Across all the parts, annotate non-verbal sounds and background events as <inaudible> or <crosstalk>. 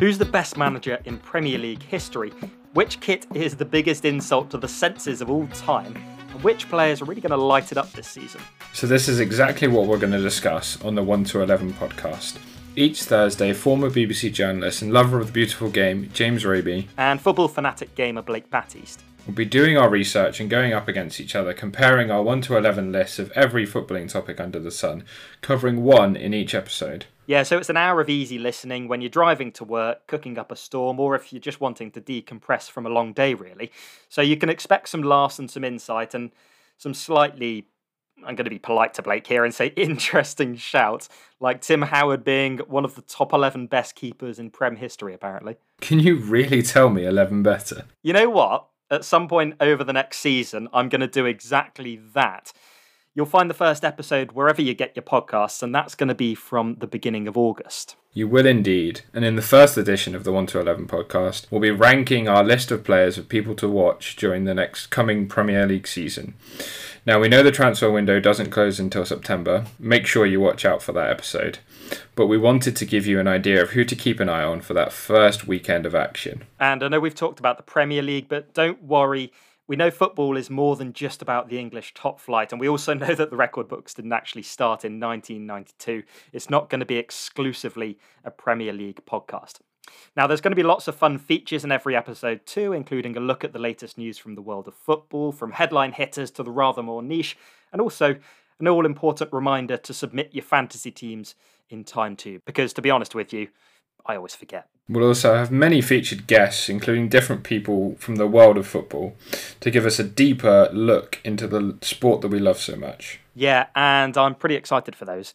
Who's the best manager in Premier League history? Which kit is the biggest insult to the senses of all time? And which players are really going to light it up this season? So, this is exactly what we're going to discuss on the 1 to 11 podcast. Each Thursday, former BBC journalist and lover of the beautiful game, James Rabey, and football fanatic gamer Blake Batiste We'll be doing our research and going up against each other, comparing our 1 to 11 lists of every footballing topic under the sun, covering one in each episode. Yeah, so it's an hour of easy listening when you're driving to work, cooking up a storm, or if you're just wanting to decompress from a long day, really. So you can expect some laughs and some insight and some slightly, I'm going to be polite to Blake here and say <laughs> interesting shouts, like Tim Howard being one of the top 11 best keepers in Prem history, apparently. Can you really tell me 11 better? You know what? at some point over the next season, I'm going to do exactly that. You'll find the first episode wherever you get your podcasts, and that's going to be from the beginning of August. You will indeed. And in the first edition of the 1 to 11 podcast, we'll be ranking our list of players of people to watch during the next coming Premier League season. Now, we know the transfer window doesn't close until September. Make sure you watch out for that episode. But we wanted to give you an idea of who to keep an eye on for that first weekend of action. And I know we've talked about the Premier League, but don't worry. We know football is more than just about the English top flight, and we also <laughs> know that the record books didn't actually start in 1992. It's not going to be exclusively a Premier League podcast. Now, there's going to be lots of fun features in every episode too, including a look at the latest news from the world of football, from headline hitters to the rather more niche, and also an all important reminder to submit your fantasy teams in time too, because to be honest with you, I always forget. We'll also have many featured guests, including different people from the world of football, to give us a deeper look into the sport that we love so much. Yeah, and I'm pretty excited for those.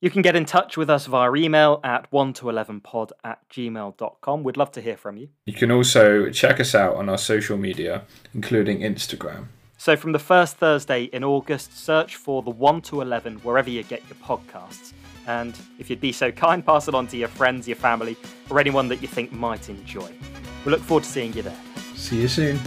You can get in touch with us via email at 1 to 11pod at gmail.com. We'd love to hear from you. You can also check us out on our social media, including Instagram. So, from the first Thursday in August, search for the 1 to 11 wherever you get your podcasts. And if you'd be so kind, pass it on to your friends, your family, or anyone that you think might enjoy. We look forward to seeing you there. See you soon.